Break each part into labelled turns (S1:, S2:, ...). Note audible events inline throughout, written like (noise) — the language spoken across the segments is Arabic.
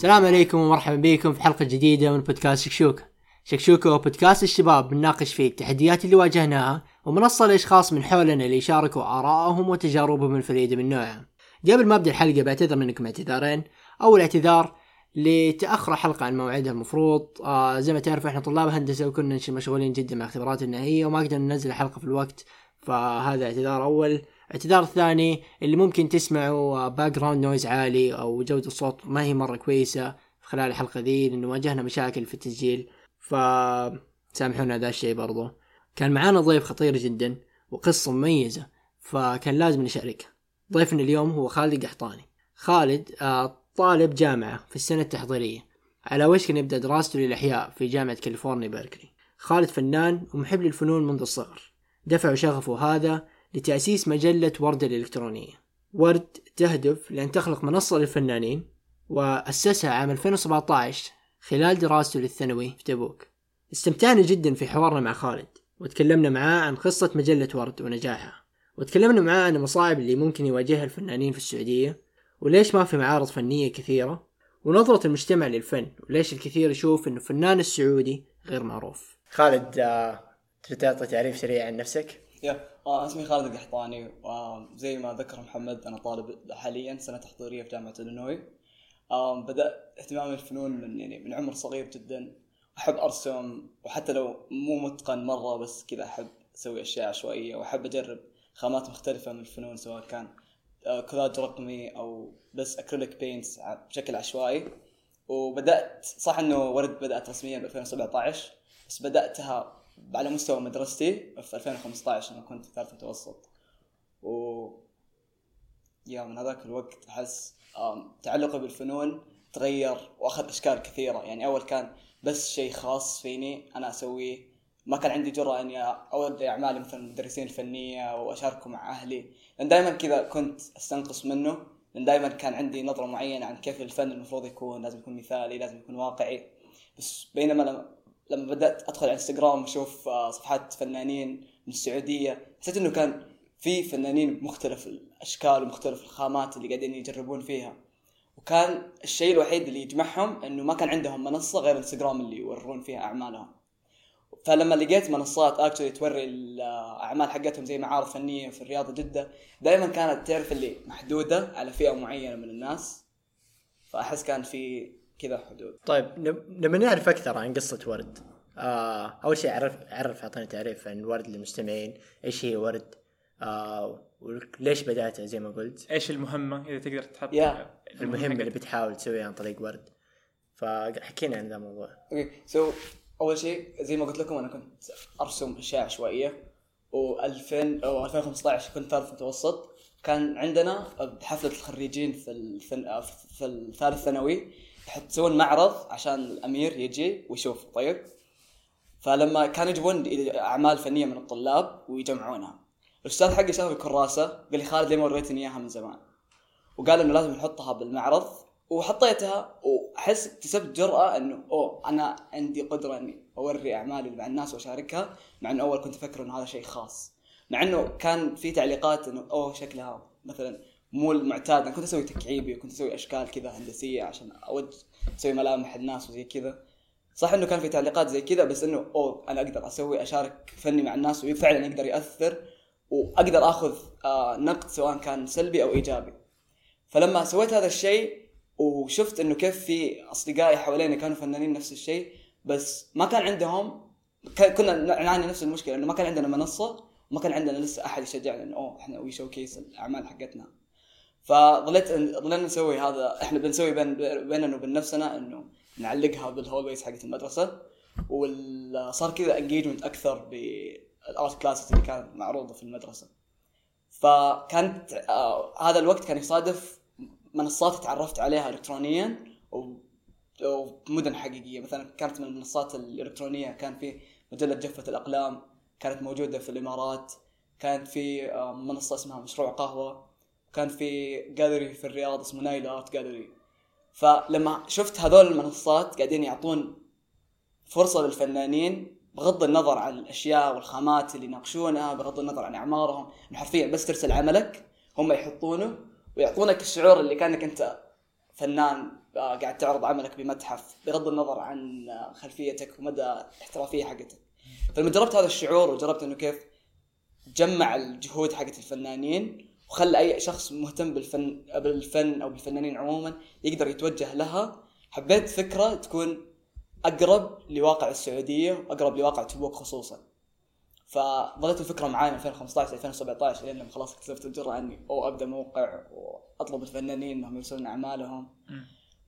S1: السلام عليكم ومرحبا بكم في حلقة جديدة من بودكاست شكشوكة. شكشوكة هو بودكاست الشباب بنناقش فيه التحديات اللي واجهناها ومنصة لأشخاص من حولنا اللي يشاركوا آرائهم وتجاربهم الفريدة من نوعها قبل ما أبدأ الحلقة بعتذر منكم اعتذارين. أول اعتذار لتأخر حلقة عن موعدها المفروض. آه زي ما تعرف إحنا طلاب هندسة وكنا مشغولين جدا مع اختبارات النهائية وما قدرنا ننزل الحلقة في الوقت فهذا اعتذار أول. اعتذار ثاني اللي ممكن تسمعوا background noise عالي أو جودة الصوت ما هي مرة كويسة خلال الحلقة ذي لأنه واجهنا مشاكل في التسجيل. ف سامحونا ذا الشيء برضو. كان معانا ضيف خطير جدا وقصة مميزة فكان لازم نشاركها ضيفنا اليوم هو خالد قحطاني خالد آه، طالب جامعة في السنة التحضيرية. على وشك أن يبدأ دراسته للأحياء في جامعة كاليفورنيا بيركلي. خالد فنان ومحب للفنون منذ الصغر. دفع شغفه هذا لتأسيس مجلة ورد الإلكترونية. ورد تهدف لأن تخلق منصة للفنانين وأسسها عام 2017 خلال دراسته للثانوي في تبوك. استمتعنا جدا في حوارنا مع خالد وتكلمنا معاه عن قصة مجلة ورد ونجاحها وتكلمنا معاه عن المصاعب اللي ممكن يواجهها الفنانين في السعودية وليش ما في معارض فنية كثيرة ونظرة المجتمع للفن وليش الكثير يشوف إنه الفنان السعودي غير معروف. خالد آه، تبي تعطي تعريف سريع عن نفسك؟
S2: يا آه اسمي خالد القحطاني وزي ما ذكر محمد أنا طالب حاليا سنة تحضيرية في جامعة إلينوي. آه بدات اهتمامي بالفنون من يعني من عمر صغير جدا. أحب أرسم وحتى لو مو متقن مرة بس كذا أحب أسوي أشياء عشوائية وأحب أجرب خامات مختلفة من الفنون سواء كان آه كولاج رقمي أو بس اكريليك بينتس بشكل عشوائي. وبدأت صح إنه ورد بدأت رسميا ب 2017 بس بدأتها على مستوى مدرستي في 2015 أنا كنت في ثالث متوسط. و يا من هذاك الوقت أحس تعلقي بالفنون تغير وأخذ أشكال كثيرة. يعني أول كان بس شيء خاص فيني أنا أسويه. ما كان عندي جرأة إني اودي اعمالي مثلا المدرسين الفنية وأشاركه مع أهلي. لأن دائما كذا كنت أستنقص منه. لأن دائما كان عندي نظرة معينة عن كيف الفن المفروض يكون. لازم يكون مثالي لازم يكون واقعي. بس بينما لما بدأت أدخل على إنستغرام واشوف آه، صفحات فنانين من السعودية حسيت إنه كان في فنانين مختلف الأشكال ومختلف الخامات اللي قاعدين يجربون فيها. وكان الشيء الوحيد اللي يجمعهم إنه ما كان عندهم منصة غير إنستغرام اللي يورون فيها أعمالهم. فلما لقيت منصات اكشلي توري الأعمال حقتهم زي معارض فنية في الرياض وجده دائما كانت تعرف اللي محدودة على فئة معينة من الناس. فأحس كان في كذا حدود.
S1: طيب لما نعرف أكثر عن قصة ورد. آه أول شيء عرف عرف اعطينا تعريف عن ورد للمستمعين. إيش هي ورد؟ آه وليش بدأتها زي ما قلت؟
S3: إيش المهمة؟ إذا تقدر تحط
S1: yeah. المهمة اللي بتحاول تسويها عن طريق ورد. فحكينا عن ذا الموضوع.
S2: Okay. So أول شيء زي ما قلت لكم أنا كنت أرسم أشياء عشوائية. و2000 أو 2015 كنت ثالث متوسط. كان عندنا بحفلة الخريجين في الثن... في الثالث ثانوي. تسوون معرض عشان الأمير يجي ويشوف طيب؟ فلما كانوا يجيبون أعمال فنية من الطلاب ويجمعونها. الأستاذ حقي شافه الكراسه قال لي خالد ليه ما وريتني إياها من زمان؟ وقال إنه لازم نحطها بالمعرض. وحطيتها وأحس اكتسبت جرأة إنه أوه أنا عندي قدرة إني أوري أعمالي مع الناس وأشاركها مع إنه أول كنت أفكر إنه هذا شيء خاص. مع إنه كان في تعليقات إنه أوه شكلها مثلا مو المعتاد. أنا كنت أسوي تكعيبي وكنت أسوي أشكال كذا هندسية عشان اوجه أسوي ملامح الناس وزي كذا. صح إنه كان في تعليقات زي كذا بس إنه أوه أنا أقدر أسوي أشارك فني مع الناس وفعلا يقدر يأثر وأقدر آخذ آه نقد سواء كان سلبي أو إيجابي. فلما سويت هذا الشيء وشفت إنه كيف في أصدقائي حواليني كانوا فنانين نفس الشيء بس ما كان عندهم كنا نعاني نفس المشكلة إنه ما كان عندنا منصة وما كان عندنا لسه أحد يشجعنا إنه أوه إحنا we showcase الأعمال حقتنا. فظليت ظلينا نسوي هذا إحنا بنسوي بين بيننا وبين نفسنا إنه نعلقها بال hallways حقت المدرسة وصار كذا engagement أكثر بال art classes اللي كانت معروضة في المدرسة. فكانت آه هذا الوقت كان يصادف منصات تعرفت عليها الكترونيا ومدن حقيقية. مثلا كانت من المنصات الإلكترونية كان في مجلة جفة الأقلام كانت موجودة في الإمارات كانت في آه، منصة اسمها مشروع قهوة. كان في جاليري في الرياض اسمه نايل ارت جاليري فلما شفت هذول المنصات قاعدين يعطون فرصة للفنانين بغض النظر عن الأشياء والخامات اللي يناقشونها بغض النظر عن أعمارهم حرفيا بس ترسل عملك هم يحطونه ويعطونك الشعور اللي كأنك أنت فنان آه، قاعد تعرض عملك بمتحف بغض النظر عن آه، خلفيتك ومدى الاحترافيه حقتك. فلما جربت هذا الشعور وجربت إنه كيف جمع الجهود حقت الفنانين وخلى أي شخص مهتم بالفن بالفن أو بالفنانين عموما يقدر يتوجه لها. حبيت فكرة تكون أقرب لواقع السعودية وأقرب لواقع تبوك خصوصا. فظلت الفكرة معاي من 2015 2017 لين لما خلاص اكتسبت الجرأة إني أو أبدأ موقع وأطلب الفنانين إنهم يرسلون أعمالهم.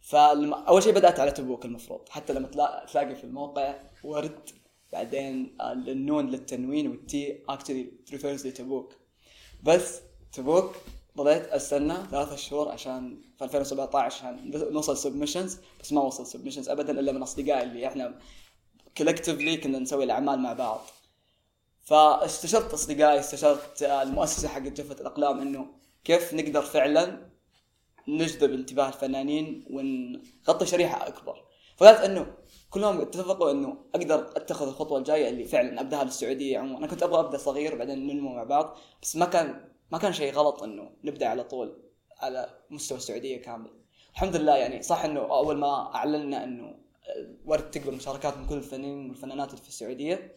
S2: فلما أول شيء بدأت على تبوك المفروض. حتى لما تلاقي في الموقع ورد بعدين النون للتنوين والتي اكشلي ريفيرز لتبوك بس تبوك ضليت أستنى ثلاثة شهور عشان في 2017 عشان نوصل سبمشنز بس ما وصل سبمشنز ابدا إلا من أصدقائي اللي إحنا كولكتفلي كنا نسوي الأعمال مع بعض. فاستشرت أصدقائي استشرت المؤسسة حقت جفه الأقلام إنه كيف نقدر فعلا نجذب انتباه الفنانين ونغطي شريحة أكبر. فقالت إنه كلهم اتفقوا إنه أقدر أتخذ الخطوة الجاية اللي فعلا أبداها للسعوديه عموما. أنا كنت أبغى أبدأ صغير بعدين ننمو مع بعض بس ما كان ما كان شيء غلط إنه نبدأ على طول على مستوى السعودية كامل. الحمد لله يعني صح إنه أول ما اعلنا إنه ورد تقبل مشاركات من كل الفنانين والفنانات اللي في السعودية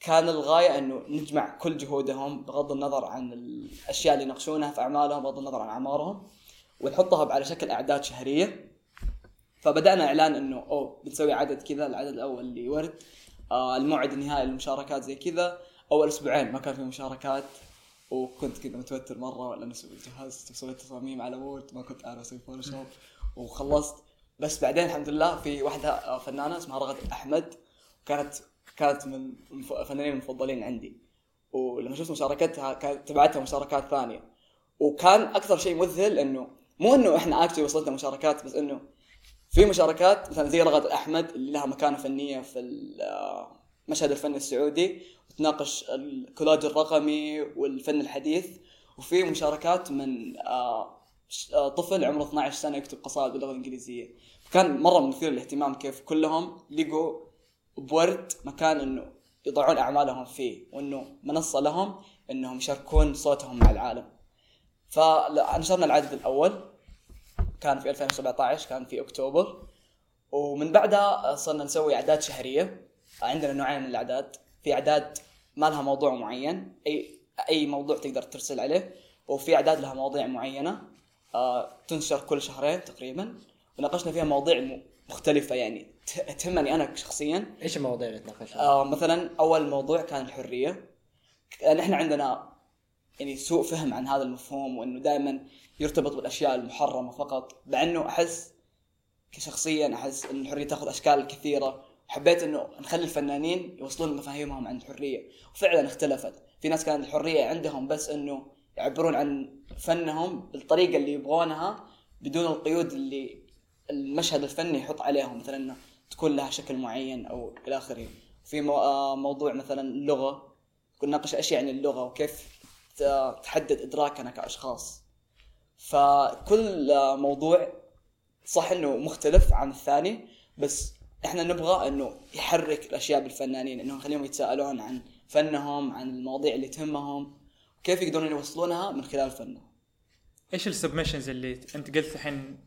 S2: كان الغاية إنه نجمع كل جهودهم بغض النظر عن الأشياء اللي يناقشونها في أعمالهم بغض النظر عن أعمارهم ونحطها على شكل أعداد شهرية. فبدأنا إعلان إنه أوه بنسوي عدد كذا العدد الأول اللي ورد آه الموعد النهائي للمشاركات زي كذا أول أسبوعين ما كان في مشاركات. وكنت كذا متوتر مرة ولا جهزت وسويت تصاميم على Word ما كنت اعرف أسوي Photoshop وخلصت. بس بعدين الحمد لله في واحدة فنانة اسمها رغد أحمد. كانت كانت من الفنانين المفضلين عندي. ولما شفت مشاركتها كانت تبعتها مشاركات ثانية. وكان أكثر شيء مذهل إنه مو إنه إحنا actually وصلتنا مشاركات بس إنه في مشاركات مثلا زي رغد أحمد اللي لها مكانة فنية في المشهد الفني السعودي وتناقش الكولاج الرقمي والفن الحديث. وفي مشاركات من آه، آه، طفل عمره 12 سنة يكتب قصائد باللغة الإنجليزية. كان مرة مثير للاهتمام كيف كلهم لقوا بورد مكان إنه يضعون أعمالهم فيه وإنه منصة لهم إنهم يشاركون صوتهم مع العالم. فنشرنا العدد الأول. كان في 2017 كان في أكتوبر. ومن بعدها صرنا نسوي أعداد شهرية. عندنا نوعين من الأعداد. في أعداد ما لها موضوع معين أي أي موضوع تقدر ترسل عليه وفي أعداد لها مواضيع معينة آه تنشر كل شهرين تقريبا. وناقشنا فيها مواضيع مختلفة يعني. تهمني أنا شخصيا.
S1: إيش المواضيع اللي تناقشها؟
S2: آه مثلا أول موضوع كان الحرية. نحن عندنا يعني سوء فهم عن هذا المفهوم وإنه دائما يرتبط بالأشياء المحرمة فقط. مع إنه أحس كشخصيا أحس إن الحرية تأخذ أشكال كثيرة. حبيت إنه نخلي الفنانين يوصلون مفاهيمهم عن الحرية. وفعلا اختلفت. في ناس كانت الحرية عندهم بس إنه يعبرون عن فنهم بالطريقة اللي يبغونها بدون القيود اللي المشهد الفني يحط عليهم مثلا إنه تكون لها شكل معين أو إلى آخره. في آه، موضوع مثلا اللغة. كنا نناقش أشياء عن اللغة وكيف تحدد ادراكنا كأشخاص. فكل موضوع صح إنه مختلف عن الثاني بس إحنا نبغى إنه يحرك الأشياء بالفنانين انه نخليهم يتساءلون عن فنهم عن المواضيع اللي تهمهم. كيف يقدرون يوصلونها؟ من خلال فنهم.
S3: إيش السبمشنز اللي أنت قلت الحين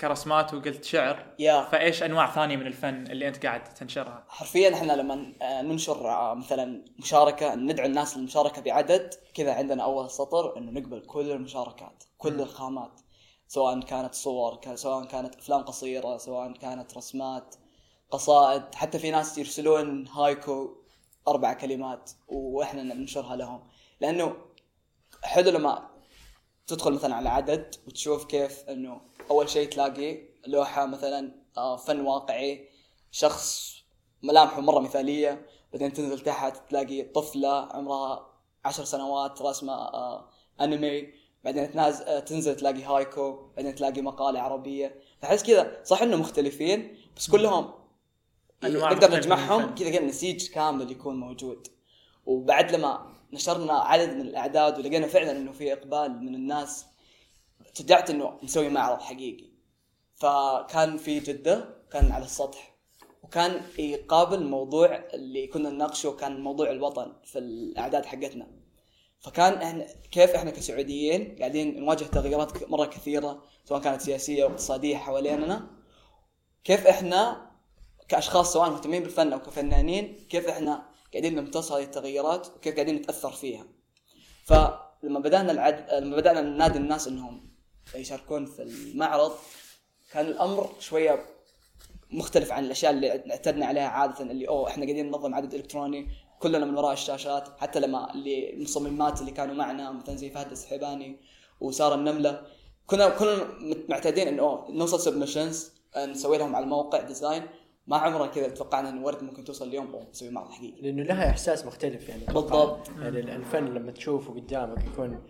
S3: كرسمات وقلت شعر
S2: yeah.
S3: فإيش أنواع ثانية من الفن اللي أنت قاعد تنشرها؟
S2: حرفيا إحنا لما ننشر آه، مثلا مشاركة ندعو الناس للمشاركة بعدد كذا عندنا أول سطر إنه نقبل كل المشاركات كل الخامات سواء كانت صور سواء كانت أفلام قصيرة سواء كانت رسمات. قصائد حتى في ناس يرسلون هايكو أربع كلمات وإحنا ننشرها لهم. لأنه حلو لما تدخل مثلا على عدد وتشوف كيف إنه أول شيء تلاقي لوحة مثلا آه، فن واقعي شخص ملامحه مرة مثالية بعدين تنزل تحت تلاقي طفلة عمرها عشر سنوات رسمه آه، أنمي بعدين تناز آه، تنزل تلاقي هايكو بعدين تلاقي مقالة عربية. فحس كذا صح إنه مختلفين بس كلهم نقدر نجمعهم كذا كذا نسيج كامل يكون موجود. وبعد لما نشرنا عدد من الأعداد ولقينا فعلا إنه في إقبال من الناس تشجعت إنه نسوي معرض حقيقي. فكان في جدة كان على السطح وكان يقابل موضوع اللي كنا نناقشه كان موضوع الوطن في الأعداد حقتنا. فكان إحنا كيف إحنا كسعوديين قاعدين نواجه تغيرات ك- مرة كثيرة سواء كانت سياسية أو اقتصادية حواليننا كيف إحنا كأشخاص سواء مهتمين بالفن أو كفنانين كيف إحنا قاعدين نمتص هذه التغيرات وكيف قاعدين نتأثر فيها. فلما بدأنا العد... لما بدأنا ننادي الناس إنهم يشاركون في المعرض كان الأمر شوية مختلف عن الأشياء اللي اعتدنا عليها عادة اللي أوه إحنا قاعدين ننظم عدد إلكتروني كلنا من وراء الشاشات حتى لما اللي المصممات اللي كانوا معنا مثلا زي فهد السحيباني وسارة النملة كنا كنا معتادين إنه نوصل submissions نسوي لهم على الموقع design ما عمرنا كذا توقعنا إن ورد ممكن توصل اليوم اوه نسوي معرض حقيقي
S1: لأنه لها إحساس مختلف يعني
S2: بالضبط.
S1: يعني الفن لما تشوفه قدامك يكون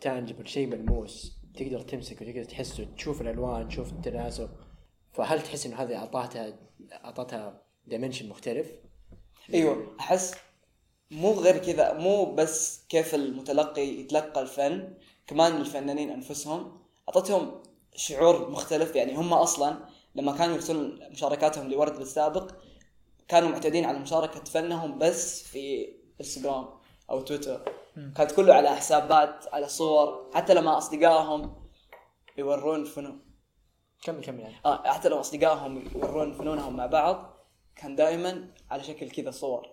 S1: tangible شيء ملموس تقدر تمسكه تقدر تحسه تشوف الألوان تشوف التناسق فهل تحس إنه هذه اعطتها اعطتها dimension مختلف؟
S2: أيوه أحس مو غير كذا مو بس كيف المتلقي يتلقى الفن كمان الفنانين أنفسهم أعطتهم شعور مختلف يعني هم أصلا لما كانوا يرسلون مشاركاتهم لورد بالسابق كانوا معتادين على مشاركة فنهم بس في إنستغرام أو تويتر. كانت كله على حسابات على صور حتى لما أصدقائهم يورون فنون
S1: كمل كمل يعني.
S2: آه حتى لو أصدقائهم يورون فنونهم مع بعض كان دائما على شكل كذا صور.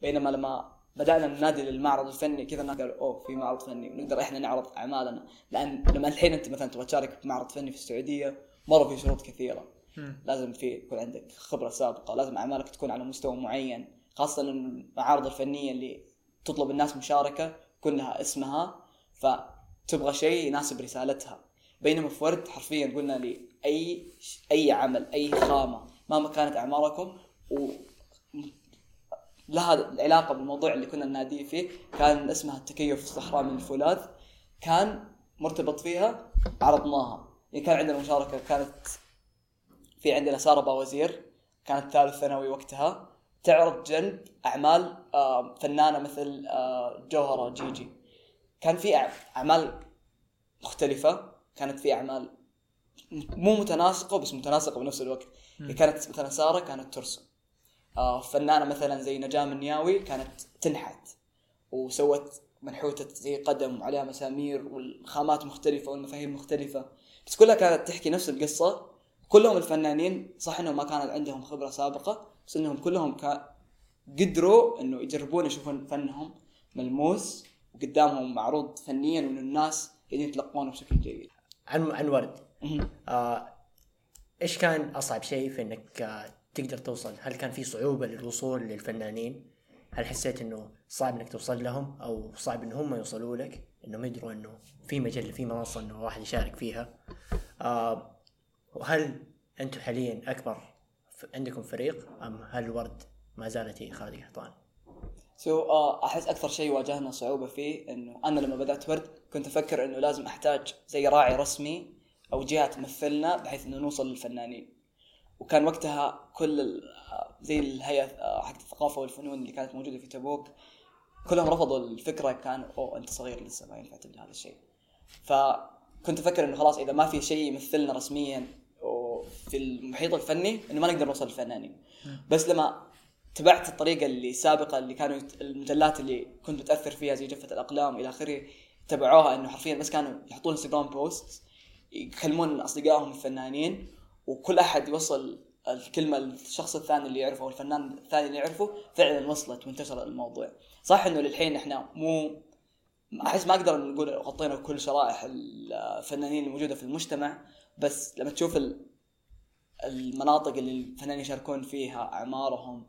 S2: بينما لما بدأنا ننادي للمعرض الفني كذا الناس قالوا أوه في معرض فني. ونقدر إحنا نعرض أعمالنا. لأن لما الحين أنت مثلا تبغى تشارك في معرض فني في السعودية مره في شروط كثيرة. لازم في يكون عندك خبرة سابقة لازم أعمالك تكون على مستوى معين خاصة المعارض الفنية اللي تطلب الناس مشاركة كلها اسمها فتبغى شيء يناسب رسالتها. بينما في ورد حرفيا قلنا لي أي أي عمل أي خامة مهما كانت أعماركم و لها العلاقه بالموضوع اللي كنا نناديه فيه كان اسمها التكيف في الصحراء من الفولاذ كان مرتبط فيها عرضناها. يعني كان عندنا مشاركة كانت في عندنا سارة باوزير كانت ثالث ثانوي وقتها. تعرض جنب أعمال فنانة مثل جوهرة جيجي. كان في أعمال مختلفة. كانت في أعمال مو متناسقة بس متناسقة بنفس الوقت. يعني كانت مثلا سارة كانت ترسم. فنانة مثلا زي نجاة النياوي كانت تنحت. وسوت منحوتة زي قدم وعليها مسامير والخامات مختلفة والمفاهيم مختلفة. بس كلها كانت تحكي نفس القصة. كلهم الفنانين صح انهم ما كانت عندهم خبرة سابقة بس إنهم كلهم كان قدروا إنه يجربون يشوفون فنهم ملموس وقدامهم معروض فنيا وان الناس قاعدين يتلقونه بشكل جيد.
S1: عن عن ورد. آه إيش كان أصعب شيء في إنك آه تقدر توصل؟ هل كان في صعوبة للوصول للفنانين؟ هل حسيت إنه صعب إنك توصل لهم أو صعب إن هم يوصلوا لك؟ انهم يدروا إنه في مجلة في منصة إنه واحد يشارك فيها؟ آه وهل أنتم حاليا أكبر عندكم فريق أم هل ورد ما زالت هي خالد قحطان؟
S2: سو آه أحس أكثر شيء واجهنا صعوبة فيه إنه أنا لما بدأت ورد كنت أفكر إنه لازم أحتاج زي راعي رسمي أو جهة تمثلنا بحيث إنه نوصل للفنانين وكان وقتها كل آه، زي الهيئة آه، حقت الثقافة والفنون اللي كانت موجودة في تبوك كلهم رفضوا الفكرة كان اوه أنت صغير لسه ما ينفع تبدأ هذا الشيء فكنت أفكر إنه خلاص إذا ما في شيء يمثلنا رسميا في المحيط الفني إنه ما نقدر نوصل للفنانين. بس لما تبعت الطريقة اللي سابقة اللي كانوا المجلات اللي كنت متأثر فيها زي جفة الأقلام إلى آخره تبعوها إنه حرفيا بس كانوا يحطون انستغرام بوست يكلمون أصدقائهم الفنانين وكل أحد يوصل الكلمة للشخص الثاني اللي يعرفه أو الفنان الثاني اللي يعرفه فعلا وصلت وانتشر الموضوع. صح إنه للحين إحنا مو أحس ما أقدر نقول غطينا كل شرائح الفنانين الموجودة في المجتمع بس لما تشوف ال- المناطق اللي الفنانين يشاركون فيها أعمارهم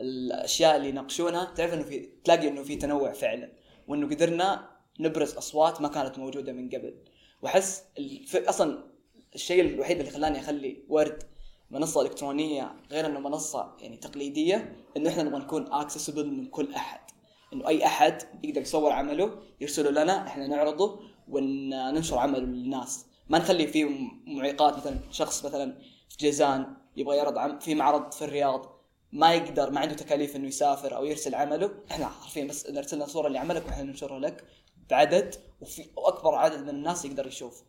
S2: الأشياء اللي يناقشونها تعرف إنه في تلاقي إنه في تنوع فعلا وإنه قدرنا نبرز أصوات ما كانت موجودة من قبل. وأحس الف... أصلا الشيء الوحيد اللي خلاني أخلي ورد منصة إلكترونية غير إنه منصة يعني تقليدية إنه إحنا نبغى نكون اكسسبل من كل أحد. إنه أي أحد يقدر يصور عمله يرسله لنا إحنا نعرضه وننشر عمله للناس. ما نخلي فيه معيقات مثلا شخص مثلا في جيزان يبغى يعرض في معرض في الرياض ما يقدر ما عنده تكاليف إنه يسافر أو يرسل عمله. إحنا حرفيا بس نرسل لنا صورة لعملك وإحنا ننشرها لك بعدد وفي واكبر عدد من الناس يقدر يشوف.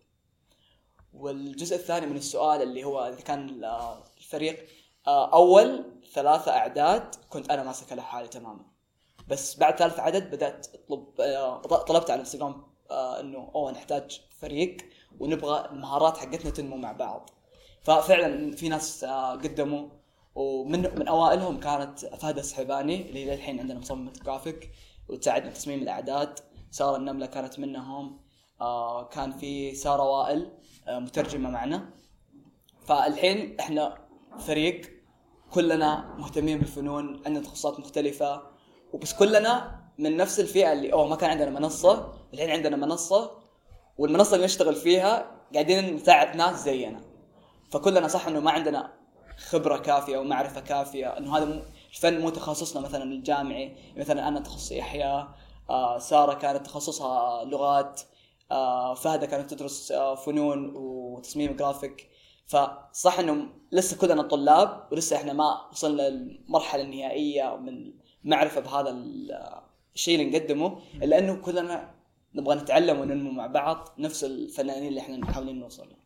S2: والجزء الثاني من السؤال اللي هو إذا كان الفريق آه، أول ثلاثة أعداد كنت أنا ماسكها لحالي تماما. بس بعد ثالث عدد بدأت أطلب آه، طلبت على الانستغرام آه، إنه أوه نحتاج فريق ونبغى المهارات حقتنا تنمو مع بعض. ففعلا في ناس آه، قدموا ومن من أوائلهم كانت فهد السحباني اللي للحين عندنا مصممه جرافيك وتساعدنا في تصميم الأعداد. سارة النملة كانت منهم آه كان في سارة وائل آه مترجمة معنا. فالحين إحنا فريق كلنا مهتمين بالفنون عندنا تخصصات مختلفة وبس كلنا من نفس الفئة اللي أوه ما كان عندنا منصة. الحين عندنا منصة والمنصة اللي نشتغل فيها قاعدين نساعد ناس زينا. فكلنا صح إنه ما عندنا خبرة كافية ومعرفه كافية إنه هذا الفن مو تخصصنا مثلا الجامعي مثلا أنا تخصصي إحياء آه سارة كانت تخصصها لغات آه فهده كانت تدرس آه فنون وتصميم جرافيك فصح إنه لسه كلنا طلاب ولسه إحنا ما وصلنا للمرحلة النهائية من معرفة بهذا ال- الشيء اللي نقدمه إلا إنه كلنا نبغى نتعلم وننمو مع بعض نفس الفنانين اللي إحنا محاولين نوصل لهم.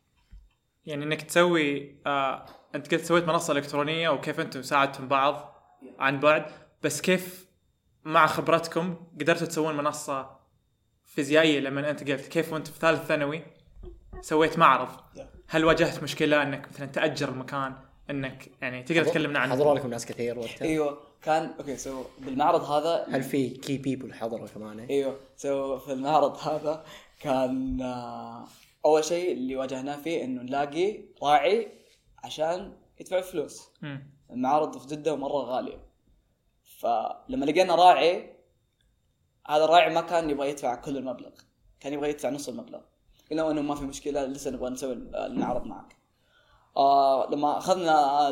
S3: يعني إنك تسوي آه أنت قلت سويت منصة إلكترونية وكيف أنتم ساعدتم بعض عن بعد بس كيف مع خبرتكم قدرتوا تسوون منصة فيزيائية لما أنت قلت؟ كيف وأنت في ثالث ثانوي سويت معرض؟ هل واجهت مشكلة إنك مثلا تأجر المكان؟ إنك يعني تقدر تكلمنا عنه.
S1: حضروا لكم ناس كثير وقتها.
S2: إيوه كان okay so بالمعرض هذا
S1: هل في key people حضروا كمان؟
S2: إيوه so في المعرض هذا كان آه، أول شيء اللي واجهناه فيه إنه نلاقي راعي عشان يدفع فلوس. المعارض في جدة مرة غالية. فلما لقينا راعي هذا الراعي ما كان يبغى يدفع كل المبلغ كان يبغى يدفع نص المبلغ. قلنا إنه ما في مشكلة لسه نبغى نسوي المعرض معك. آه لما أخذنا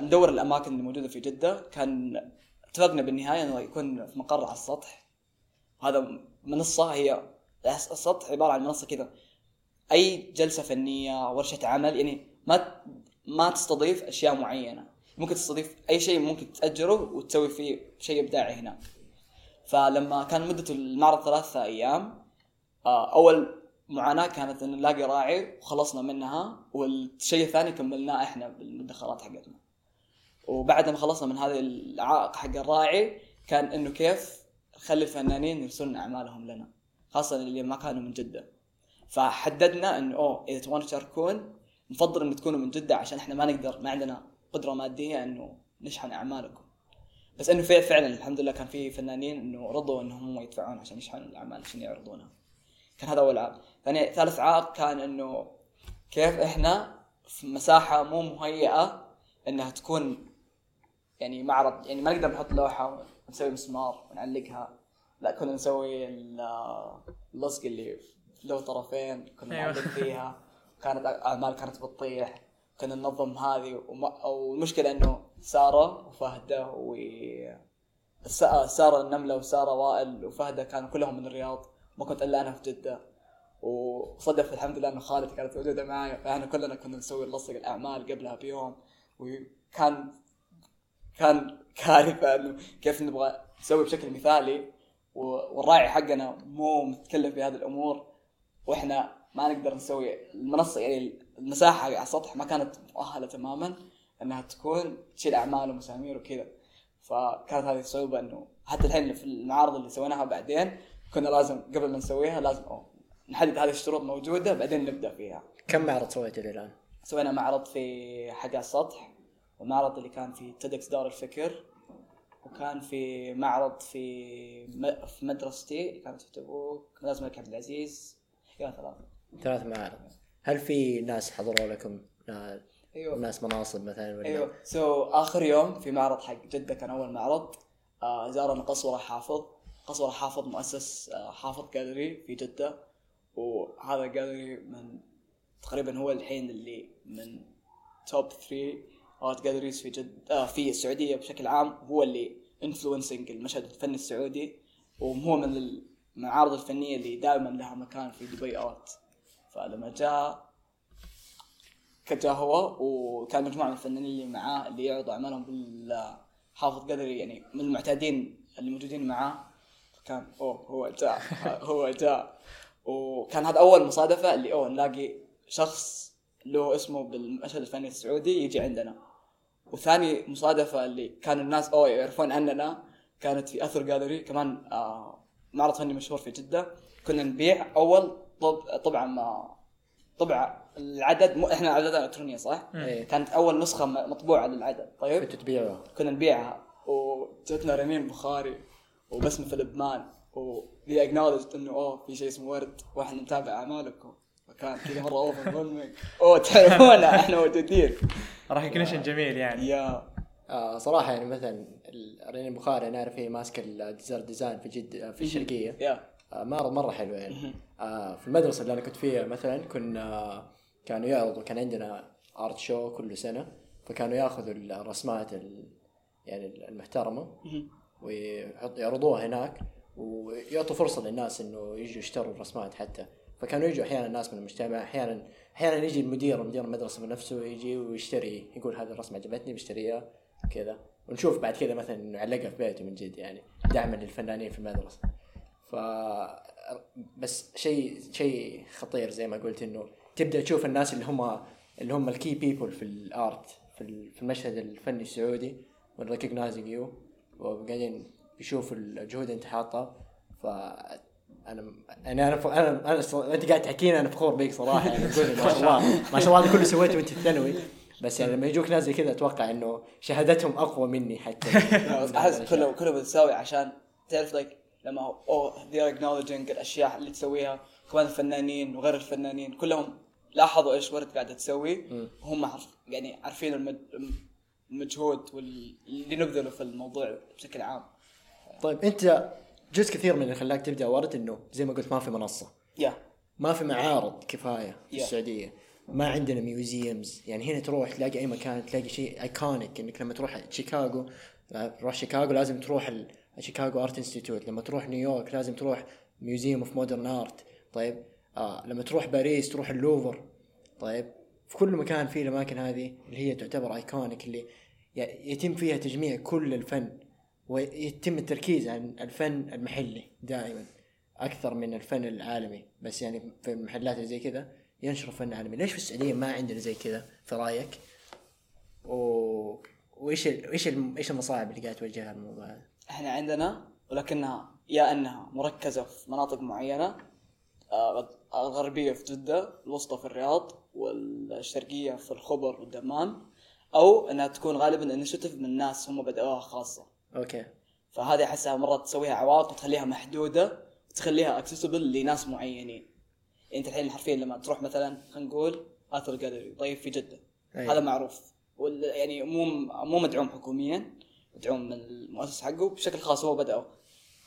S2: ندور الأماكن اللي موجودة في جدة كان اتفقنا بالنهاية إنه يكون في مقر على السطح. هذا منصة هي السطح عبارة عن منصة كذا. أي جلسة فنية ورشة عمل يعني ما ما تستضيف أشياء معينة. ممكن تستضيف أي شيء ممكن تأجره وتسوي فيه شيء إبداعي هناك. فلما كان مدة المعرض ثلاثة أيام آه، أول معاناة كانت إن نلاقي راعي وخلصنا منها والشيء الثاني كملناه إحنا بالمدخرات حقتنا. وبعد ما خلصنا من هذه العائق حق الراعي كان إنه كيف نخلي الفنانين يرسلون أعمالهم لنا خاصة اللي ما كانوا من جدة. فحددنا إنه أوه إذا تبغون تشاركون نفضل إن تكونوا من جدة عشان إحنا ما نقدر ما عندنا قدرة مادية إنه نشحن أعمالكم. بس إنه فعلا فعلا الحمد لله كان في فنانين إنه رضوا إنهم هم يدفعون عشان يشحنوا الأعمال عشان يعرضونها. كان هذا أول عائق ثاني ثالث عائق كان إنه كيف إحنا في مساحة مو مهيئة إنها تكون يعني معرض يعني ما نقدر نحط لوحة ونسوي مسمار ونعلقها. لا كنا نسوي ال- اللصق اللي له طرفين كنا
S3: أيوة.
S2: نعلق فيها. كانت أعمال كانت بتطيح. كنا ننظم هذه وما والمشكلة إنه سارة وفهدة و سارة النملة وسارة وائل وفهدة كانوا كلهم من الرياض. ما كنت إلا أنا في جدة. وصدف الحمد لله إنه خالد كانت موجودة معي فإحنا كلنا كنا نسوي نلصق الأعمال قبلها بيوم. وكان كان كارثة إنه كيف نبغى نسوي بشكل مثالي. والراعي حقنا مو متكلم في هذه الأمور. وإحنا ما نقدر نسوي المنصة يعني المساحة على السطح ما كانت مؤهلة تماما إنها تكون تشيل أعمال ومسامير وكذا. فكانت هذه الصعوبة إنه حتى الحين في المعارض اللي سويناها بعدين كنا لازم قبل ما نسويها لازم أوه نحدد هذه الشروط موجودة بعدين نبدأ فيها.
S1: كم معرض سويته إلى الآن؟
S2: سوينا معرض في حق السطح ومعرض اللي كان في تدكس دار الفكر وكان في معرض في في مدرستي اللي كانت في تبوك مدرسة الملك عبد العزيز. يا ثلاثة
S1: ثلاث معارض. هل في ناس حضروا لكم
S2: أيوه.
S1: ناس مناصب مثلا ولا؟
S2: أيوه. so آخر يوم في معرض حق جدة كان أول معرض. آه زارنا قسورة حافظ. قسورة حافظ مؤسس آه حافظ جاليري في جدة. وهذا جاليري من تقريبا هو الحين اللي من top 3 art galleries في جد آه في السعودية بشكل عام. هو اللي influencing المشهد الفني السعودي. وهو من المعارض الفنية اللي دائما لها مكان في دبي آرت. فلما جاء كان جاء هو وكان مجموعة من الفنانين اللي معاه اللي يعرضوا أعمالهم بالحافظ قدري يعني من المعتادين اللي موجودين معاه كان أوه هو جاء (laughs) هو جاء. وكان هذا أول مصادفة اللي أوه نلاقي شخص له اسمه بالمشهد الفني السعودي يجي عندنا. وثاني مصادفة اللي كان الناس أوه يعرفون عننا كانت في أثر جاليري كمان آه معرض فني مشهور في جدة كنا نبيع أول طب طبعا ما طبعا العدد مو إحنا عددنا إلكترونية صح؟
S1: إيه.
S2: كانت أول نسخة مطبوعة للعدد طيب؟
S1: كنتوا تبيعوها
S2: كنا نبيعها. وجتنا رنين بخاري وبسمة في لبنان ودي اكنولجد إنه أوه في شيء اسمه ورد وإحنا نتابع أعمالكم. فكان كذا مرة أوفر أوه (laughs) تعرفونا إحنا موجودين.
S3: recognition جميل يعني.
S2: yeah.
S1: آه صراحة يعني مثلا ريني البخاري أنا أعرف هي ماسكة ال Desert Design في جد في الشرقيه آه معرض مرة حلو يعني. آه في المدرسة اللي أنا كنت فيها مثلا كنا كانوا يعرضوا كان عندنا art show كل سنة فكانوا يأخذوا الرسمات ال يعني المحترمة ويعرضوها هناك ويعطوا فرصة للناس إنه يجوا يشتروا الرسمات حتى. فكانوا يجوا أحيانا ناس من المجتمع أحيانا أحيانا يجي المدير مدير المدرسة بنفسه يجي ويشتري يقول هذه الرسمة عجبتني بشتريها. كذا. ونشوف بعد كذا مثلا إنه يعلقها في بيته من جد يعني دعما للفنانين في المدرسة. ف بس شيء شيء خطير زي ما قلت إنه تبدأ تشوف الناس اللي هم اللي هم ال key people في ال art في ال- في المشهد الفني السعودي و recognizing you وقاعدين يشوفوا الجهود اللي أنت حاطها. ف أنا أنا أنا أنا, أنا ص- أنت قاعد تحكينا أنا فخور بيك صراحة يعني ما شاء الله ما شاء الله هذا كله سويته وأنت في الثانوي بس يعني لما يجوك ناس زي كذا أتوقع إنه شهادتهم أقوى مني حتى. (laughs)
S2: أحس كله كله بتساوي عشان تعرف لايك لما اوه they are acknowledging الأشياء اللي تسويها كمان الفنانين وغير الفنانين كلهم لاحظوا إيش ورد قاعدة تسوي. وهم عارف يعني عارفين المج- المجهود واللي نبذله في الموضوع بشكل عام.
S1: طيب أنت جزء كثير من اللي خلاك تبدأ ورد إنه زي ما قلت ما في منصة.
S2: yeah
S1: ما في معارض كفاية في
S2: Yeah.
S1: السعودية. ما عندنا museums يعني هنا تروح تلاقي أي مكان تلاقي شيء iconic إنك لما تروح شيكاغو تروح شيكاغو لازم تروح Chicago Art Institute لما تروح نيويورك لازم تروح Museum of Modern Art طيب؟ آه لما تروح باريس تروح اللوفر طيب؟ في كل مكان في الأماكن هذه اللي هي تعتبر iconic اللي يتم فيها تجميع كل الفن ويتم التركيز عن الفن المحلي دائما أكثر من الفن العالمي. بس يعني في المحلات زي كذا ينشروا فن عالمي. ليش في السعودية ما عندنا زي كذا؟ في رأيك؟ و... وإيش ال... إيش ال... إيش المصاعب اللي قاعد تواجهها الموضوع هذا؟
S2: إحنا عندنا ولكنها يا أنها مركزة في مناطق معينة آه، الغربية في جدة الوسطى في الرياض والشرقية في الخبر والدمام أو أنها تكون غالبا initiative من ناس هم بدأوها خاصة.
S1: okay.
S2: فهذه أحسها مرات تسويها عوائق وتخليها محدودة وتخليها accessible لناس معينين. يعني انت الحين حرفيا لما تروح مثلا خلينا نقول اثر جاليري طيب في جدة.
S1: أيوة.
S2: هذا معروف. وال- يعني مو مو مدعوم حكوميا مدعوم من المؤسس حقه بشكل خاص هو بدأه.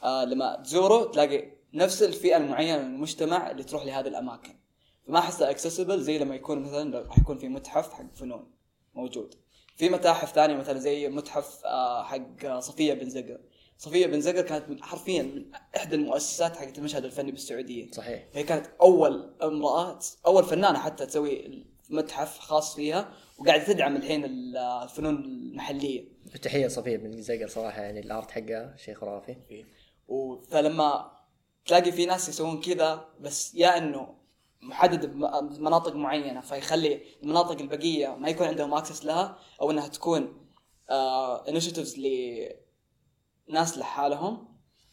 S2: آه لما تزوره تلاقي نفس الفئة المعينة من المجتمع اللي تروح لهذه الأماكن. فما احسها اكسسبل زي لما يكون مثلا راح يكون في متحف حق فنون موجود. في متاحف ثانية مثلا زي متحف آه، حق صفية بن زقر. صفية بن زقر كانت من حرفيا من إحدى المؤسسات حقت المشهد الفني بالسعودية.
S1: صحيح.
S2: هي كانت أول امرأة أول فنانة حتى تسوي متحف خاص فيها وقاعدة تدعم الحين الفنون المحلية.
S1: تحيه صفية بن زقر صراحة يعني الآرت حقها شيء خرافي
S2: و- فلما تلاقي في ناس يسوون كذا بس yeah إنه محدد بم- بمناطق معينة فيخلي المناطق البقية ما يكون عندهم access لها أو إنها تكون initiatives لناس لحالهم.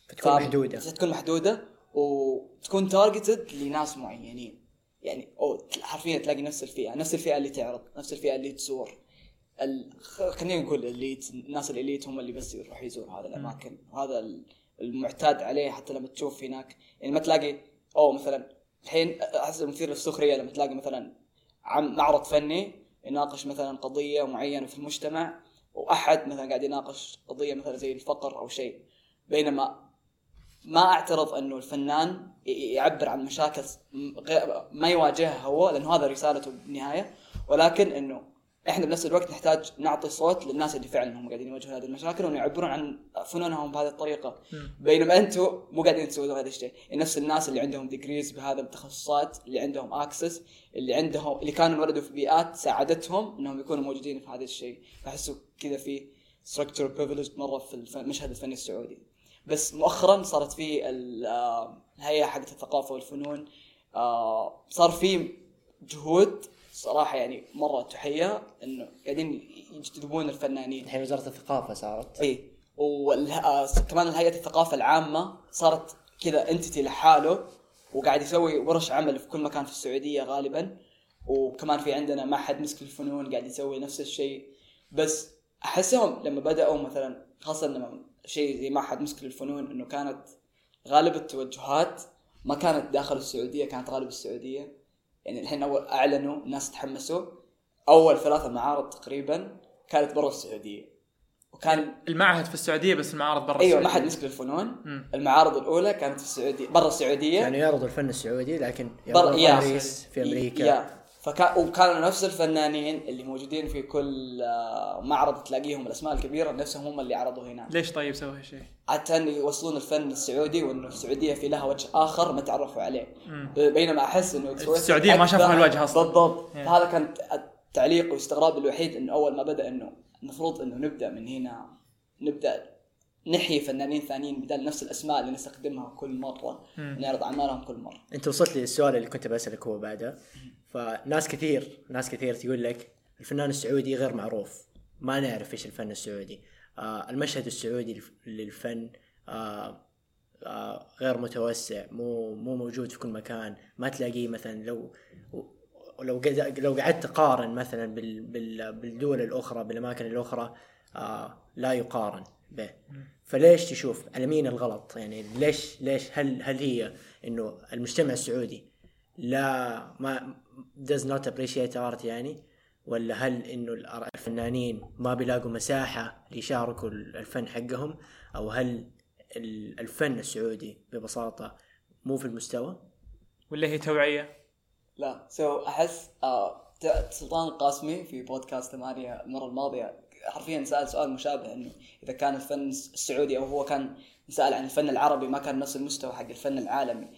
S1: فتكون
S2: ف-
S1: محدودة.
S2: تكون محدودة وتكون targeted لناس معينين يعني أو حرفيا تلاقي نفس الفئة. نفس الفئة اللي تعرض. نفس الفئة اللي تزور. ال... خلينا نقول ال elite الناس ال elite هم اللي بس يروح يزور هذه الأماكن. وهذا ال- المعتاد عليه حتى لما تشوف هناك. يعني ما تلاقي أو مثلا الحين أحس مثير للسخرية لما تلاقي مثلا عم معرض فني يناقش مثلا قضية معينة في المجتمع. وأحد مثلا قاعد يناقش قضية مثلا زي الفقر أو شيء. بينما ما أعترض إنه الفنان يعبر عن مشاكل ما يواجهها هو لأنه هذا رسالته بالنهاية. ولكن إنه إحنا بنفس الوقت نحتاج نعطي صوت للناس اللي فعلا هم قاعدين يواجهون هذه المشاكل وانه يعبرون عن فنونهم بهذه الطريقة. بينما أنتم مو قاعدين تسوون هذا الشيء. نفس الناس اللي عندهم degrees بهذا التخصصات اللي عندهم access اللي عندهم اللي كانوا انولدوا في بيئات ساعدتهم إنهم يكونوا موجودين في هذا الشيء. فاحسوا كذا في structure privilege مرة في المشهد الفني السعودي. بس مؤخرا صارت في آه، الهيئة حقت الثقافة والفنون آه، صار في جهود صراحة يعني مرة تحية إنه قاعدين يجذبون الفنانين.
S1: الحين وزارة الثقافة صارت.
S2: إي. وكمان الهيئة الثقافة العامة صارت كذا انتيتي لحاله وقاعد يسوي ورش عمل في كل مكان في السعودية غالبا. وكمان في عندنا معهد مسك الفنون قاعد يسوي نفس الشيء. بس أحسهم لما بدأوا مثلا خاصة لما شيء زي معهد مسك الفنون إنه كانت غالب التوجهات ما كانت داخل السعودية كانت غالب السعودية. يعني الحين أول أعلنوا الناس تحمسوا. أول ثلاثة معارض تقريبا كانت برا السعودية. وكان
S3: المعهد في السعودية بس المعارض برا أيوه.
S2: معهد مسك الفنون.
S3: مم.
S2: المعارض الأولى كانت في السعودية برا السعودية.
S1: كانوا يعرضوا الفن السعودي لكن باريس في أمريكا.
S2: يا. فكان وكانوا نفس الفنانين اللي موجودين في كل آه، معرض تلاقيهم الأسماء الكبيرة نفسهم هم اللي عرضوا هناك
S3: ليش طيب سووا هالشيء؟
S2: عشان يوصلون الفن السعودي وإنه السعودية في لها وجه آخر ما تعرفوا عليه
S3: مم.
S2: بينما أحس إنه السويس
S3: السعودية ما شافوا هالوجه أصلاً.
S2: بالضبط
S3: Yeah.
S2: هذا كان التعليق والاستغراب الوحيد إنه أول ما بدأ إنه المفروض إنه نبدأ من هنا نبدأ نحيي فنانين ثانيين بدل نفس الأسماء اللي نستخدمها كل مرة
S3: مم.
S2: نعرض أعمالهم كل مرة
S1: أنت وصلت لي السؤال اللي كنت بسألك هو بعده فناس كثير ناس كثير تقول لك الفنان السعودي غير معروف. ما نعرف إيش الفن السعودي. آه المشهد السعودي للف- للفن آه آه غير متوسع مو مو موجود في كل مكان. ما تلاقيه مثلا لو لو لو قعدت تقارن مثلا بال بالدول الأخرى بالأماكن الأخرى آه لا يقارن به. فليش تشوف على مين الغلط؟ يعني ليش ليش هل هل هي إنه المجتمع السعودي لا ما does not appreciate art يعني؟ ولا هل إنه الفنانين ما بيلاقوا مساحة ليشاركوا الفن حقهم؟ أو هل ال- الفن السعودي ببساطة مو في المستوى؟
S3: ولا هي توعية؟
S2: لا. سو أحس آه ت- سلطان القاسمي في بودكاست ثمانية المرة الماضية حرفيا سأل سؤال مشابه إنه إذا كان الفن السعودي أو هو كان سأل عن الفن العربي ما كان نفس المستوى حق الفن العالمي.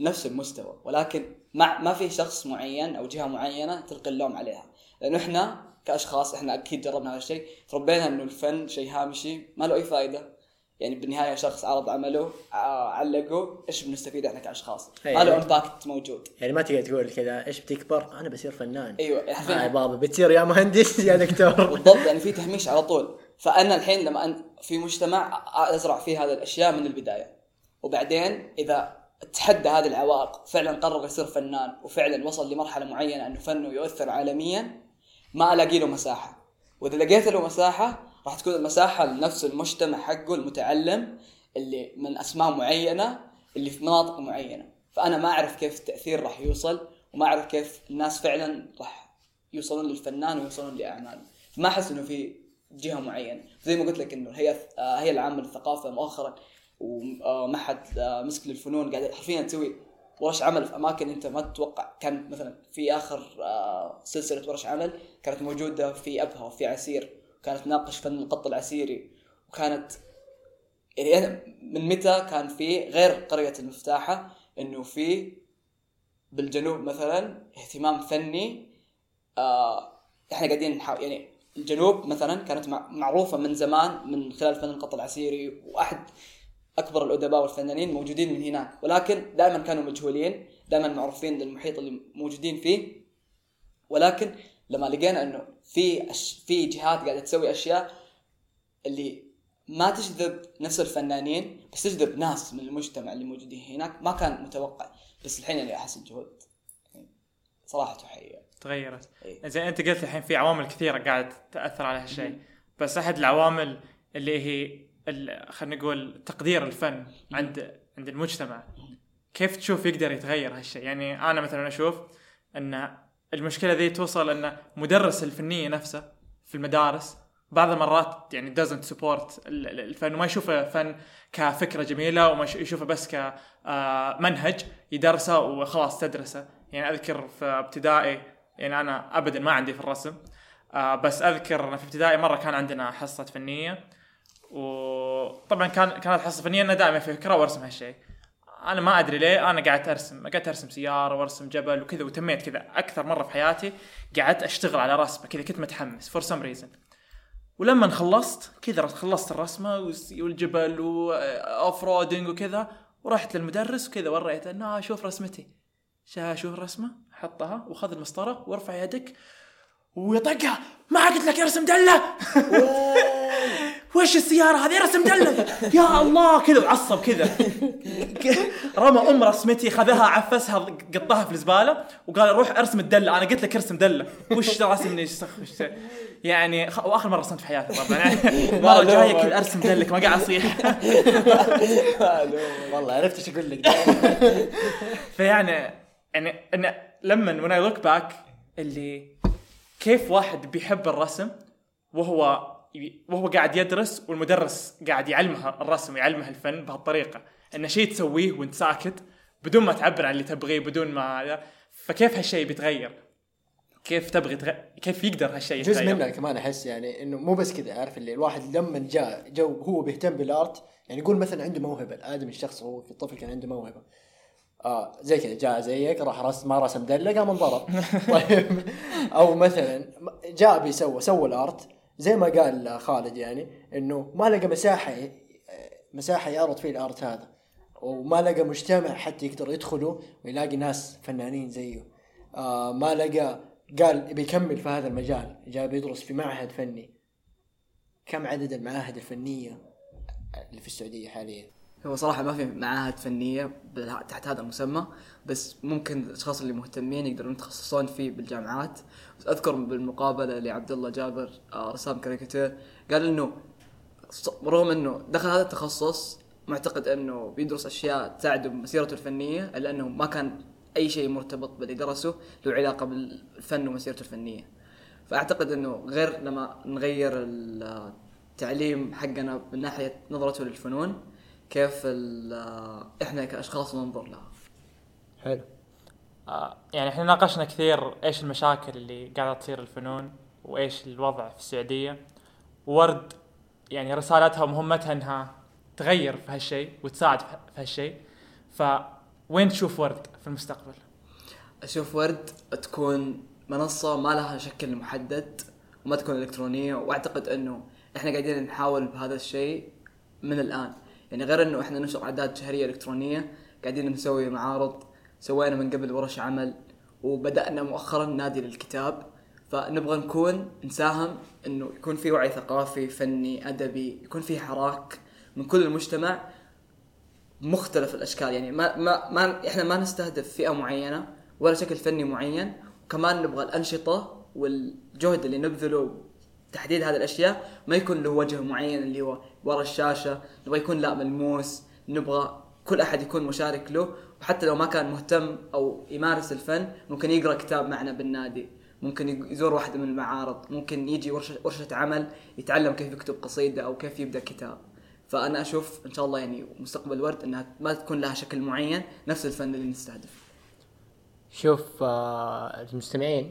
S2: نفس المستوى. ولكن ما ما في شخص معين أو جهة معينة تلقي اللوم عليها. لأنه إحنا كأشخاص إحنا أكيد جربنا هذا الشيء تربينا إنه الفن شيء هامشي ما له أي فائده يعني بالنهاية شخص عرض عمله علقه إيش بنستفيد إحنا
S1: كأشخاص.
S2: ما له امباكت موجود.
S1: يعني ما تقدر تقول كذا إيش بتكبر؟ أنا بصير فنان.
S2: أيوه
S1: آه يا بابا بتصير يا مهندس يا دكتور. (laughs)
S2: بالضبط يعني في تهميش على طول. فأنا الحين لما أن في مجتمع أزرع فيه هذه الأشياء من البداية. وبعدين إذا تحدى هذه العوائق فعلا قرر يصير فنان وفعلا وصل لمرحلة معينة إنه فنه يؤثر عالميا ما الاقي له مساحة. وإذا لقيت له مساحة راح تكون المساحة لنفس المجتمع حقه المتعلم اللي من أسماء معينة اللي في مناطق معينة. فأنا ما أعرف كيف التأثير راح يوصل وما أعرف كيف الناس فعلا راح يوصلون للفنان ويوصلون لأعماله. ما أحس إنه في جهة معينة. زي ما قلت لك إنه الهيئه آه، هي العامه للثقافه مؤخرا. ومعهد آه، مسك للفنون قاعد حرفيا تسوي ورش عمل في أماكن أنت ما تتوقع. كان مثلا في آخر آه، سلسلة ورش عمل كانت موجودة في أبها وفي عسير. كانت تناقش فن القط العسيري. وكانت يعني أنا من متى كان في غير قرية المفتاحة إنه في بالجنوب مثلا اهتمام فني آه إحنا قاعدين نحاول يعني الجنوب مثلا كانت مع- معروفة من زمان من خلال فن القط العسيري. وأحد أكبر الأدباء والفنانين موجودين من هناك. ولكن دائما كانوا مجهولين دائما معروفين للمحيط اللي موجودين فيه. ولكن لما لقينا إنه في أش... في جهات قاعدة تسوي أشياء اللي ما تجذب نفس الفنانين بس تجذب ناس من المجتمع اللي موجودين هناك ما كان متوقع. بس الحين يعني أحس الجهود صراحة تحية.
S3: تغيرت.
S2: إيه.
S3: زين أنت قلت الحين في عوامل كثيرة قاعد تأثر على هالشيء. بس أحد العوامل اللي هي خلينا نقول تقدير الفن عند عند المجتمع. كيف تشوف يقدر يتغير هالشيء؟ يعني أنا مثلا أشوف إن المشكلة ذي توصل إن مدرس الفنية نفسه في المدارس بعض المرات يعني doesn't support ال- ال- الفن وما يشوفه فن كفكرة جميلة وما يش- يشوفه بس كمنهج يدرسه وخلاص تدرسه. يعني أذكر في ابتدائي يعني أنا ابدا ما عندي في الرسم آه بس أذكر في ابتدائي مرة كان عندنا حصة فنية وطبعا كان كانت حصه فنيه أنا دائما في فكره وأرسم هالشيء. أنا ما أدري ليه أنا قعدت أرسم قعدت أرسم سيارة وأرسم جبل وكذا وتميت كذا أكثر مرة في حياتي قعدت أشتغل على رسمة كذا كنت متحمس for some reason ولما خلصت كذا خلصت الرسمة والجبل و off-roading وكذا ورحت للمدرس وكذا وريته إنه شوف رسمتي. شوف الرسمة حطها وخذ المسطرة وارفع يدك ويطقها. ما قلت لك ارسم دلة؟ وش السيارة هذه رسم دلة؟ يا الله كذا وعصب كذا. رمى أم رسمتي خذها عفسها قطها في الزبالة وقال روح ارسم الدلة. أنا قلت لك ارسم دلة. وش راسمني يعني خ... وآخر مرة رسمت في حياتي طبعا. (laughs) مرة جاية كذا أرسم دلك ما قاعد أصيح.
S4: والله عرفت إيش أقول لك. (laughs)
S3: فيعني يعني لما when I look back اللي كيف واحد بيحب الرسم وهو وهو قاعد يدرس والمدرس قاعد يعلمه الرسم ويعلمه الفن بهالطريقة إنه شيء تسويه وأنت ساكت بدون ما تعبر عن اللي تبغيه بدون ما فكيف هالشيء بيتغير؟ كيف تبغي تغ... كيف يقدر هالشيء
S4: جزء
S3: يتغير؟
S4: منها كمان أحس يعني إنه مو بس كذا عارف اللي الواحد لما جاء جو هو بيهتم بالآرت يعني يقول مثلا عنده موهبة الادم الشخص هو الطفل كان عنده موهبة آه زي كذا جاء زيك راح رسم ما رسم دلة قام انضرب. (laughs) طيب. أو مثلا جاء بيسوى سوى الأرت زي ما قال خالد يعني إنه ما لقى مساحة مساحة يعرض فيه الأرت هذا وما لقى مجتمع حتى يقدر يدخله ويلاقي ناس فنانين زيه. آه ما لقى قال بيكمل في هذا المجال جاء بيدرس في معهد فني. كم عدد المعاهد الفنية اللي في السعودية حاليا؟
S2: هو صراحة ما في معاهد فنية تحت هذا المسمى بس ممكن الأشخاص اللي مهتمين يقدرون يتخصصون فيه بالجامعات. بس أذكر بالمقابلة لعبد الله جابر آه، رسام كاريكاتير قال إنه رغم إنه دخل هذا التخصص معتقد إنه بيدرس أشياء تساعده بمسيرته الفنية إلا إنه ما كان أي شيء مرتبط باللي درسه له علاقة بالفن ومسيرته الفنية. فأعتقد إنه غير لما نغير التعليم حقنا من ناحية نظرته للفنون كيف ال- إحنا كأشخاص ننظر لها.
S4: حلو.
S3: آه، يعني إحنا ناقشنا كثير إيش المشاكل اللي قاعدة تصير الفنون وإيش الوضع في السعودية. ورد يعني رسالتها ومهمتها إنها تغير في هالشيء وتساعد في هالشيء. فوين تشوف ورد في المستقبل؟
S2: أشوف ورد تكون منصة ما لها شكل محدد وما تكون إلكترونية وأعتقد إنه إحنا قاعدين نحاول بهذا الشيء من الآن. يعني غير إنه إحنا ننشر أعداد شهرية إلكترونية قاعدين نسوي معارض سوينا من قبل ورش عمل وبدأنا مؤخرا نادي للكتاب فنبغى نكون نساهم إنه يكون في وعي ثقافي فني أدبي يكون في حراك من كل المجتمع مختلف الأشكال. يعني ما ما ما إحنا ما نستهدف فئة معينة ولا شكل فني معين وكمان نبغى الأنشطة والجهد اللي نبذله تحديد هذه الأشياء ما يكون له وجه معين اللي هو ورا الشاشة نبغى يكون لا ملموس نبغى كل أحد يكون مشارك له وحتى لو ما كان مهتم أو يمارس الفن ممكن يقرأ كتاب معنا بالنادي ممكن يزور واحدة من المعارض ممكن يجي ورشه ورشة عمل يتعلم كيف يكتب قصيدة أو كيف يبدأ كتاب. فأنا أشوف إن شاء الله يعني مستقبل ورد إنها ما تكون لها شكل معين نفس الفن اللي نستهدف
S1: شوف آه المستمعين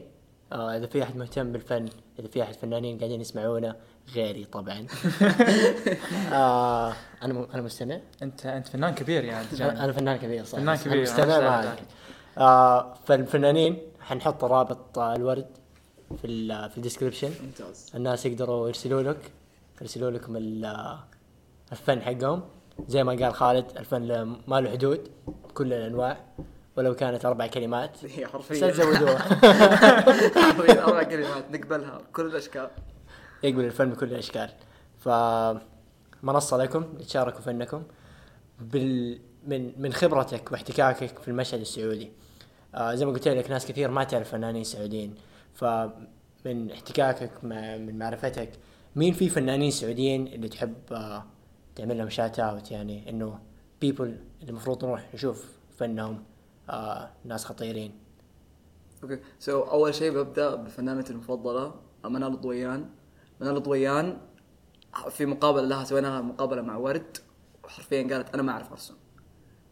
S1: آه إذا في أحد مهتم بالفن إذا في أحد فنانين قاعدين يسمعونا غيري طبعا. (laughs) آه أنا م- أنا مستمع.
S3: أنت أنت فنان كبير يعني.
S1: أنا فنان كبير صح.
S3: فنان كبير،
S1: أنا مستمع معك. آه فالفنانين حنحط رابط آه الورد في ال في الديسكربشن
S2: ممتاز.
S1: الناس يقدروا يرسلوا لك يرسلوا لكم ال- الفن حقهم. زي ما قال خالد الفن ما له حدود بكل الأنواع. ولو كانت أربع كلمات. (laughs)
S2: هي
S1: بس
S2: حرفيا
S1: تزودوها (laughs)
S2: حرفيا أربع كلمات نقبلها كل الأشكال.
S1: يقبل الفن بكل الأشكال. ف منصه لكم تشاركوا فنكم بال من من خبرتك واحتكاكك في المشهد السعودي. آه زي ما قلت لك ناس كثير ما تعرف فنانين سعوديين. فمن احتكاكك مع من معرفتك مين في فنانين سعوديين اللي تحب آه تعمل لهم شات اوت يعني إنه people اللي المفروض نروح نشوف فنهم. آه ناس خطيرين.
S2: okay. so أول شيء ببدأ بفنانتي المفضلة منال الضويان منال الضويان في مقابله لها سوينا مقابلة مع ورد وحرفيا قالت أنا ما أعرف أرسم.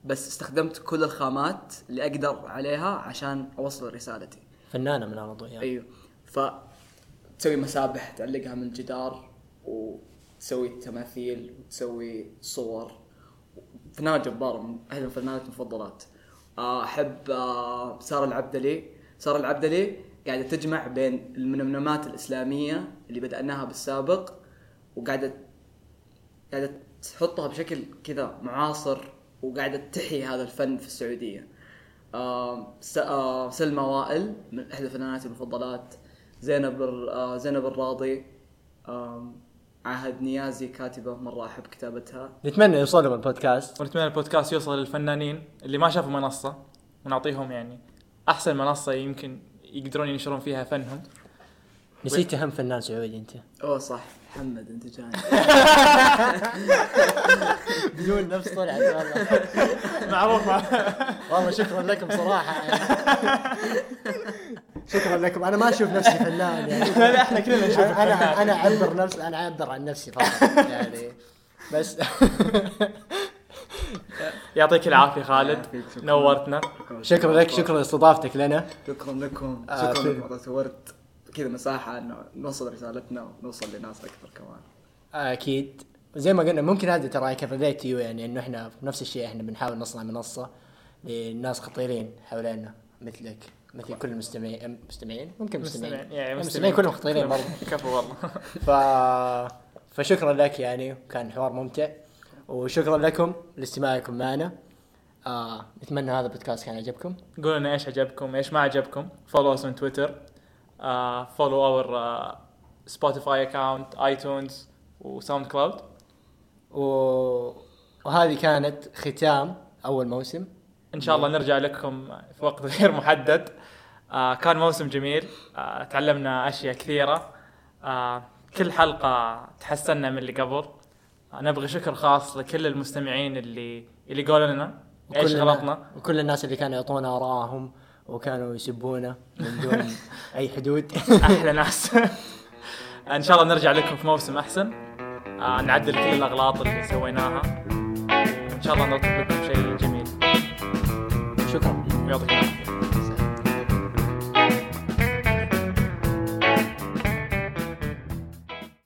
S2: بس استخدمت كل الخامات اللي أقدر عليها عشان أوصل رسالتي.
S1: فنانة من يعني.
S2: أيوه. ف تسوي مسابح تعلقها من الجدار وتسوي تماثيل وتسوي صور. فنانة جبارة من احد الفنانات المفضلات. أحب آه، سارة العبدلي. سارة العبدلي قاعدة تجمع بين المنمنمات الإسلامية اللي بدأناها بالسابق وقاعدة قاعدة تحطها بشكل كذا معاصر وقاعدة تحيي هذا الفن في السعودية. آه آه سلمى وائل من إحدى الفنانات المفضلات. زينب آه، زينب الراضي. عهد نيازي كاتبة مره احب كتابتها
S1: نتمنى يوصلوا البودكاست.
S3: ونتمنى البودكاست يوصل للفنانين اللي ما شافوا منصة ونعطيهم يعني أحسن منصة يمكن يقدرون ينشرون فيها فنهم.
S1: نسيت اهم فنان سعودي أنت.
S2: أوه صح. محمد أنت جاني (laughs)
S1: بدون نفس طلعت والله
S3: معروف.
S1: والله شكرا لكم صراحة. يعني. (laughs) شكرا لكم. أنا ما أشوف نفسي فنان يعني. (laughs)
S3: لا لا إحنا كلنا نشوف أنا.
S1: أنا أعبر نفسي أنا أعبر عن نفسي فقط. يعني. بس.
S3: يعطيك العافية خالد. نورتنا.
S1: شكرا. لك شكرا لاستضافتك لنا.
S2: شكرا لكم.
S1: آه،
S2: شكرا اعطيتوا ورد كذا مساحة إنه نوصل رسالتنا ونوصل لناس أكثر كمان.
S1: أكيد. زي ما قلنا ممكن هذا ترى كان يو يعني إنه إحنا نفس الشيء إحنا بنحاول نصنع منصة للناس خطيرين حوالينا مثلك مثل كل المستمعين مستمعين؟ ممكن مستمعين.
S3: مستمعين يعني
S1: المستمعين كلهم خطيرين برضه (laughs)
S3: كفو والله.
S1: ف... فشكرا لك يعني كان حوار ممتع. وشكرا لكم لاستماعكم معنا. آه نتمنى هذا البودكاست كان عجبكم.
S3: قولوا لنا إيش عجبكم إيش ما عجبكم. follow us Twitter follow our Spotify account iTunes
S1: و SoundCloud. وهذه كانت ختام أول موسم.
S3: إن شاء الله نرجع لكم في وقت (laughs) غير محدد. آه كان موسم جميل. آه تعلمنا أشياء كثيرة. آه كل حلقة تحسنا من اللي قبل. آه نبغي شكر خاص لكل المستمعين اللي اللي قالوا لنا. إيش
S1: وكل
S3: غلطنا؟
S1: وكل الناس اللي كانوا يعطونا آرائهم. وكانوا يسبونا من (laughs) دون أي حدود.
S3: أحلى ناس. (laughs) إن شاء الله نرجع لكم في موسم أحسن. آه نعدل كل الأغلاط اللي سويناها. إن شاء الله نرتب لكم شيء جميل.
S1: شكرا.
S3: يعطيكم العافية.